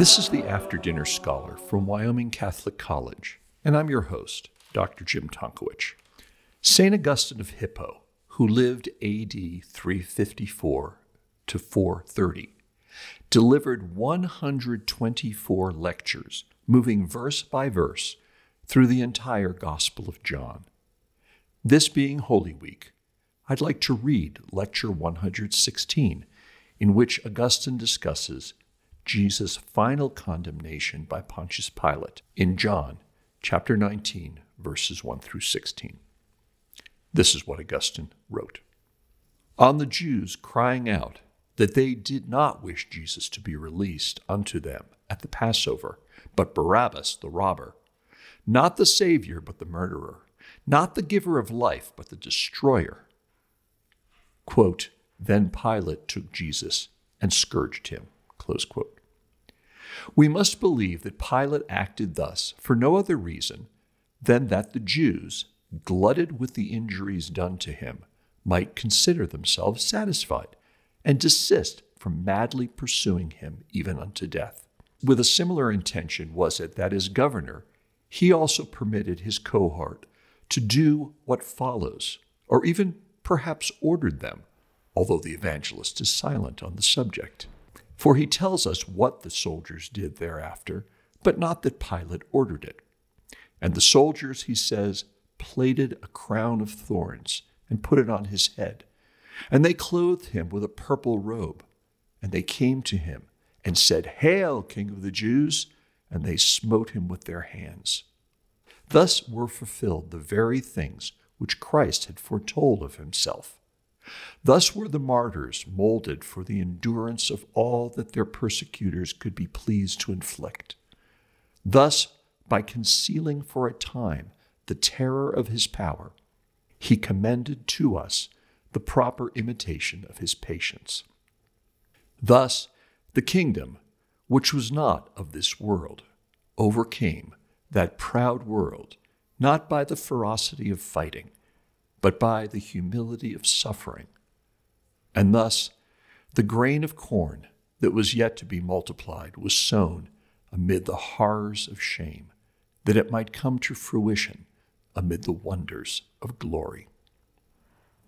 This is the After Dinner Scholar from Wyoming Catholic College, and I'm your host, Dr. Jim Tonkowich. St. Augustine of Hippo, who lived AD 354 to 430, delivered 124 lectures, moving verse by verse through the entire Gospel of John. This being Holy Week, I'd like to read Lecture 116, in which Augustine discusses Jesus' final condemnation by Pontius Pilate in John chapter 19, verses 1 through 16. This is what Augustine wrote On the Jews crying out that they did not wish Jesus to be released unto them at the Passover, but Barabbas the robber, not the Savior, but the murderer, not the giver of life, but the destroyer. Quote, then Pilate took Jesus and scourged him. We must believe that Pilate acted thus for no other reason than that the Jews, glutted with the injuries done to him, might consider themselves satisfied and desist from madly pursuing him even unto death. With a similar intention was it that as governor, he also permitted his cohort to do what follows, or even perhaps ordered them, although the evangelist is silent on the subject. For he tells us what the soldiers did thereafter, but not that Pilate ordered it. And the soldiers, he says, plaited a crown of thorns and put it on his head. And they clothed him with a purple robe. And they came to him and said, Hail, King of the Jews! And they smote him with their hands. Thus were fulfilled the very things which Christ had foretold of himself. Thus were the martyrs molded for the endurance of all that their persecutors could be pleased to inflict. Thus, by concealing for a time the terror of his power, he commended to us the proper imitation of his patience. Thus, the kingdom, which was not of this world, overcame that proud world, not by the ferocity of fighting, but by the humility of suffering. And thus, the grain of corn that was yet to be multiplied was sown amid the horrors of shame, that it might come to fruition amid the wonders of glory.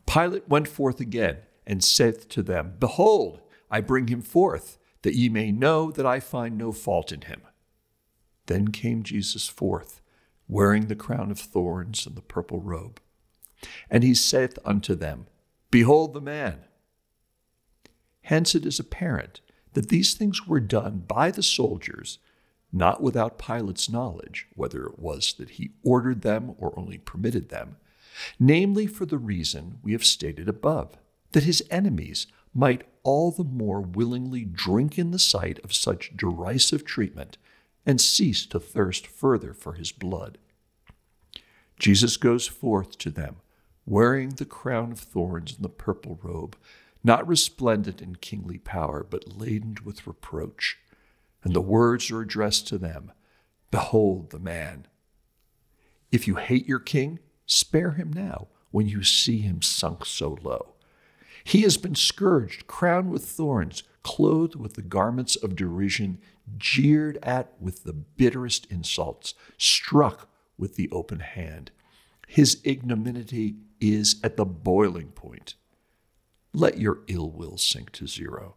Pilate went forth again and saith to them, Behold, I bring him forth, that ye may know that I find no fault in him. Then came Jesus forth, wearing the crown of thorns and the purple robe. And he saith unto them, Behold the man. Hence it is apparent that these things were done by the soldiers, not without Pilate's knowledge, whether it was that he ordered them or only permitted them, namely for the reason we have stated above, that his enemies might all the more willingly drink in the sight of such derisive treatment and cease to thirst further for his blood. Jesus goes forth to them wearing the crown of thorns and the purple robe, not resplendent in kingly power, but laden with reproach. And the words are addressed to them Behold the man. If you hate your king, spare him now when you see him sunk so low. He has been scourged, crowned with thorns, clothed with the garments of derision, jeered at with the bitterest insults, struck with the open hand. His ignominy is at the boiling point. Let your ill will sink to zero.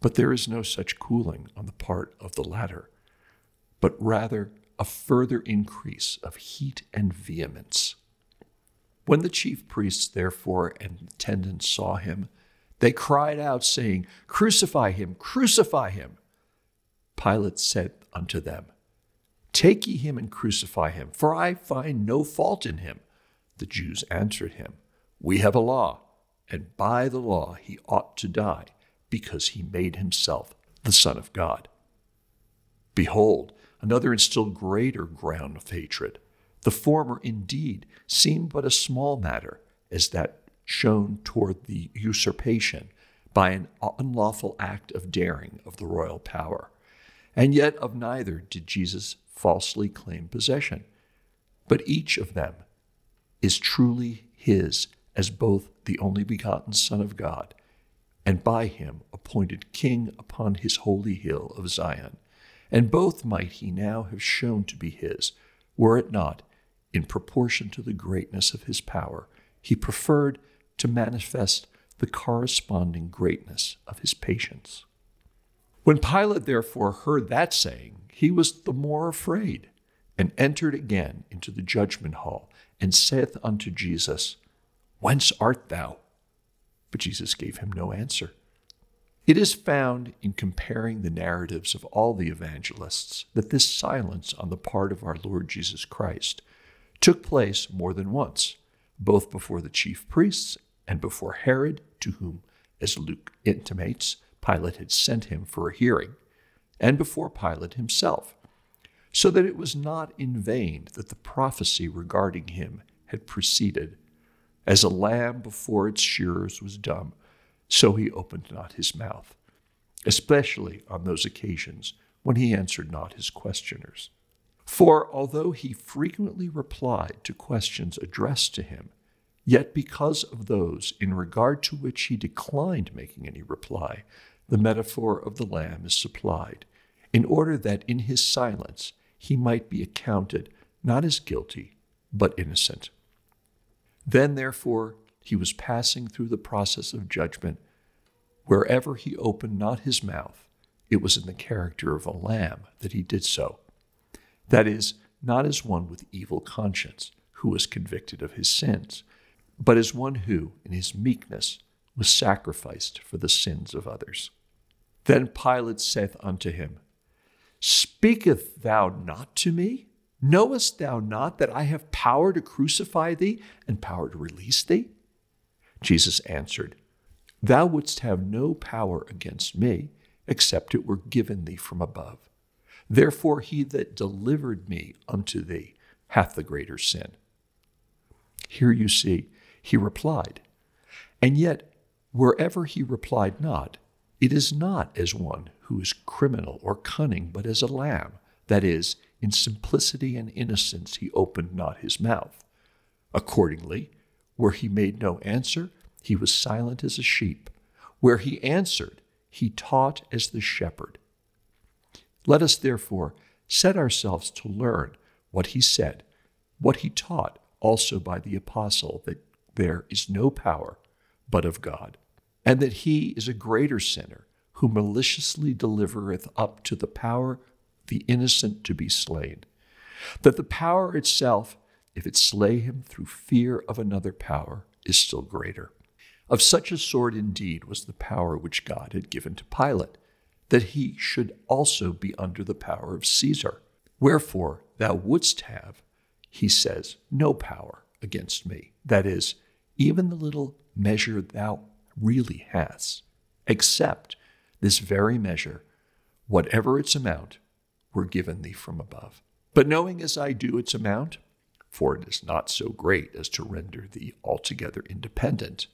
But there is no such cooling on the part of the latter, but rather a further increase of heat and vehemence. When the chief priests, therefore, and attendants saw him, they cried out, saying, Crucify him, crucify him. Pilate said unto them, Take ye him and crucify him, for I find no fault in him. The Jews answered him, We have a law, and by the law he ought to die, because he made himself the Son of God. Behold, another and still greater ground of hatred. The former, indeed, seemed but a small matter, as that shown toward the usurpation by an unlawful act of daring of the royal power. And yet of neither did Jesus falsely claim possession, but each of them is truly his as both the only begotten Son of God and by him appointed king upon his holy hill of Zion. And both might he now have shown to be his, were it not, in proportion to the greatness of his power, he preferred to manifest the corresponding greatness of his patience. When Pilate therefore heard that saying, he was the more afraid, and entered again into the judgment hall, and saith unto Jesus, Whence art thou? But Jesus gave him no answer. It is found in comparing the narratives of all the evangelists that this silence on the part of our Lord Jesus Christ took place more than once, both before the chief priests and before Herod, to whom, as Luke intimates, Pilate had sent him for a hearing, and before Pilate himself, so that it was not in vain that the prophecy regarding him had proceeded as a lamb before its shearers was dumb, so he opened not his mouth, especially on those occasions when he answered not his questioners. For although he frequently replied to questions addressed to him, yet because of those in regard to which he declined making any reply, the metaphor of the lamb is supplied, in order that in his silence he might be accounted not as guilty, but innocent. Then, therefore, he was passing through the process of judgment. Wherever he opened not his mouth, it was in the character of a lamb that he did so. That is, not as one with evil conscience, who was convicted of his sins, but as one who, in his meekness, was sacrificed for the sins of others. Then Pilate saith unto him, Speakest thou not to me? Knowest thou not that I have power to crucify thee and power to release thee? Jesus answered, Thou wouldst have no power against me, except it were given thee from above. Therefore, he that delivered me unto thee hath the greater sin. Here you see, he replied. And yet, wherever he replied not, it is not as one who is criminal or cunning, but as a lamb, that is, in simplicity and innocence he opened not his mouth. Accordingly, where he made no answer, he was silent as a sheep. Where he answered, he taught as the shepherd. Let us therefore set ourselves to learn what he said, what he taught also by the apostle, that there is no power but of God, and that he is a greater sinner who maliciously delivereth up to the power the innocent to be slain. That the power itself, if it slay him through fear of another power, is still greater. Of such a sort indeed was the power which God had given to Pilate, that he should also be under the power of Caesar. Wherefore thou wouldst have, he says, no power against me. That is, even the little measure thou really hast, except this very measure, whatever its amount, were given thee from above. But knowing as I do its amount, for it is not so great as to render thee altogether independent,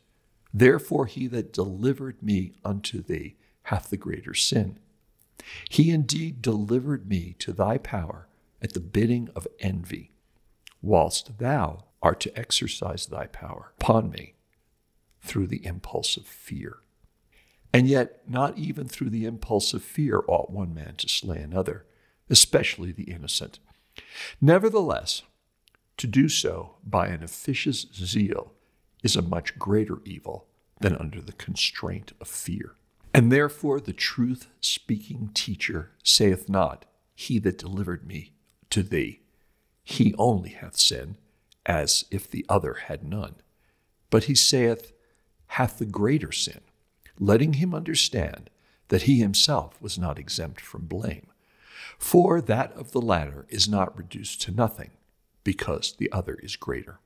therefore he that delivered me unto thee hath the greater sin. He indeed delivered me to thy power at the bidding of envy, whilst thou art to exercise thy power upon me through the impulse of fear. And yet, not even through the impulse of fear ought one man to slay another especially the innocent. Nevertheless, to do so by an officious zeal is a much greater evil than under the constraint of fear. And therefore the truth speaking teacher saith not, He that delivered me to thee, he only hath sin, as if the other had none. But he saith, hath the greater sin, letting him understand that he himself was not exempt from blame. For that of the latter is not reduced to nothing, because the other is greater.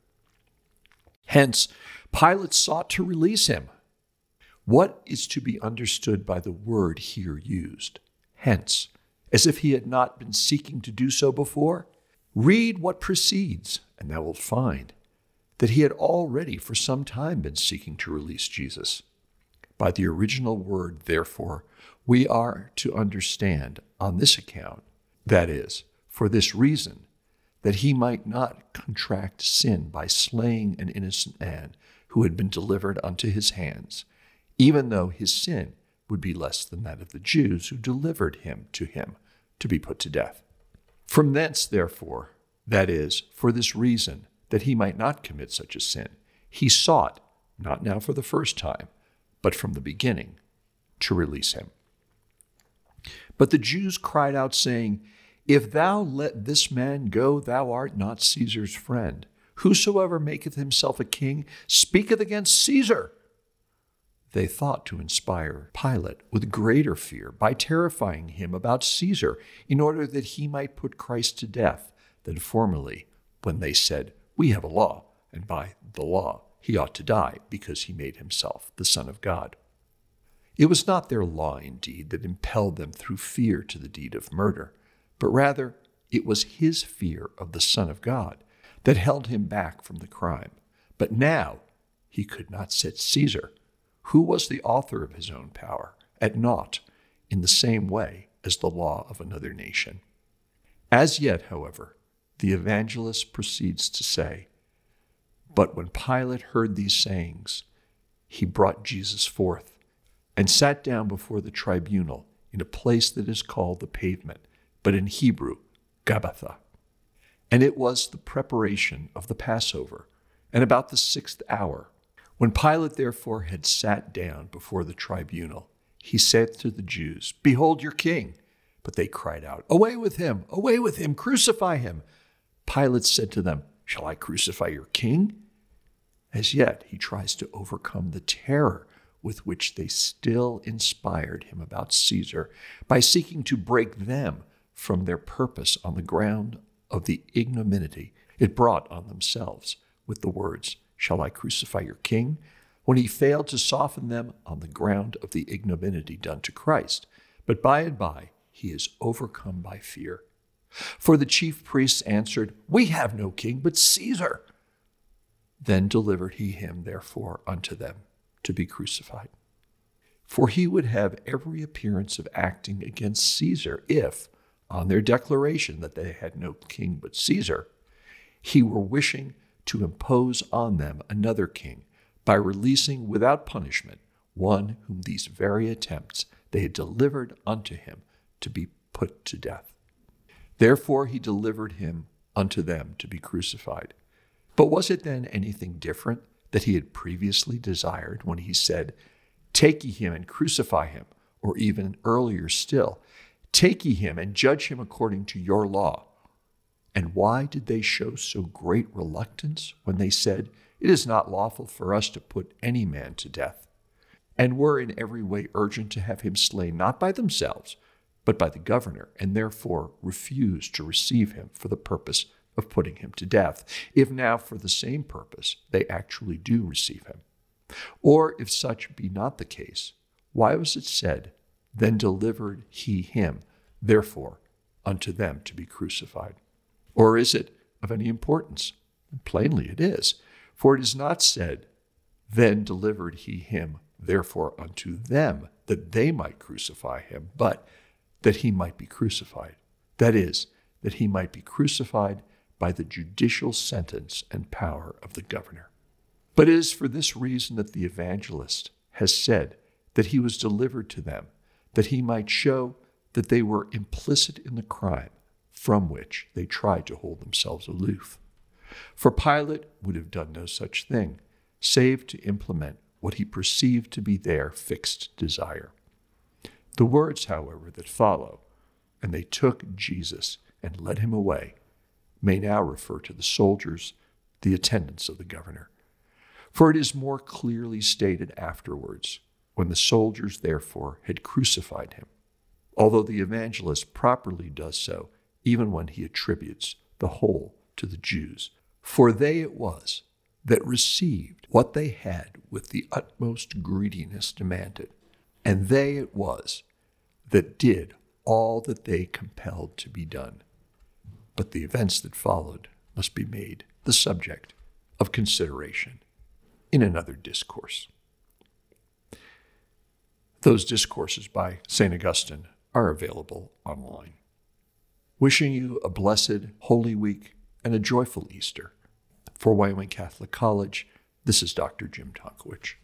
Hence, Pilate sought to release him. What is to be understood by the word here used? Hence, as if he had not been seeking to do so before? Read what precedes, and thou wilt find that he had already for some time been seeking to release Jesus. By the original word, therefore, we are to understand on this account, that is, for this reason, that he might not contract sin by slaying an innocent man who had been delivered unto his hands, even though his sin would be less than that of the Jews who delivered him to him to be put to death. From thence, therefore, that is, for this reason, that he might not commit such a sin, he sought, not now for the first time, but from the beginning, to release him. But the Jews cried out, saying, If thou let this man go, thou art not Caesar's friend. Whosoever maketh himself a king speaketh against Caesar. They thought to inspire Pilate with greater fear by terrifying him about Caesar, in order that he might put Christ to death, than formerly, when they said, We have a law, and by the law he ought to die, because he made himself the Son of God. It was not their law, indeed, that impelled them through fear to the deed of murder, but rather it was his fear of the Son of God that held him back from the crime. But now he could not set Caesar who was the author of his own power, at naught in the same way as the law of another nation. As yet, however, the evangelist proceeds to say, But when Pilate heard these sayings, he brought Jesus forth and sat down before the tribunal in a place that is called the pavement, but in Hebrew, Gabbatha. And it was the preparation of the Passover, and about the sixth hour. When Pilate therefore had sat down before the tribunal, he said to the Jews, Behold your king. But they cried out, Away with him! Away with him! Crucify him! Pilate said to them, Shall I crucify your king? As yet, he tries to overcome the terror with which they still inspired him about Caesar by seeking to break them from their purpose on the ground of the ignominy it brought on themselves with the words, Shall I crucify your king? When he failed to soften them on the ground of the ignominy done to Christ. But by and by he is overcome by fear. For the chief priests answered, We have no king but Caesar. Then delivered he him, therefore, unto them to be crucified. For he would have every appearance of acting against Caesar if, on their declaration that they had no king but Caesar, he were wishing to impose on them another king by releasing without punishment one whom these very attempts they had delivered unto him to be put to death. Therefore he delivered him unto them to be crucified. But was it then anything different that he had previously desired when he said, Take ye him and crucify him, or even earlier still, Take ye him and judge him according to your law? And why did they show so great reluctance when they said, It is not lawful for us to put any man to death? And were in every way urgent to have him slain not by themselves, but by the governor, and therefore refused to receive him for the purpose of putting him to death, if now for the same purpose they actually do receive him. Or if such be not the case, why was it said, Then delivered he him, therefore, unto them to be crucified? Or is it of any importance? plainly it is. For it is not said, Then delivered he him, therefore, unto them, that they might crucify him, but that he might be crucified. That is, that he might be crucified by the judicial sentence and power of the governor. But it is for this reason that the evangelist has said that he was delivered to them, that he might show that they were implicit in the crime from which they tried to hold themselves aloof. For Pilate would have done no such thing, save to implement what he perceived to be their fixed desire. The words, however, that follow, and they took Jesus and led him away, may now refer to the soldiers, the attendants of the governor. For it is more clearly stated afterwards, when the soldiers therefore had crucified him, although the evangelist properly does so even when he attributes the whole to the Jews. For they it was that received what they had with the utmost greediness demanded, and they it was that did all that they compelled to be done. But the events that followed must be made the subject of consideration in another discourse. Those discourses by St. Augustine are available online. Wishing you a blessed Holy Week and a joyful Easter. For Wyoming Catholic College, this is Dr. Jim Tonkowich.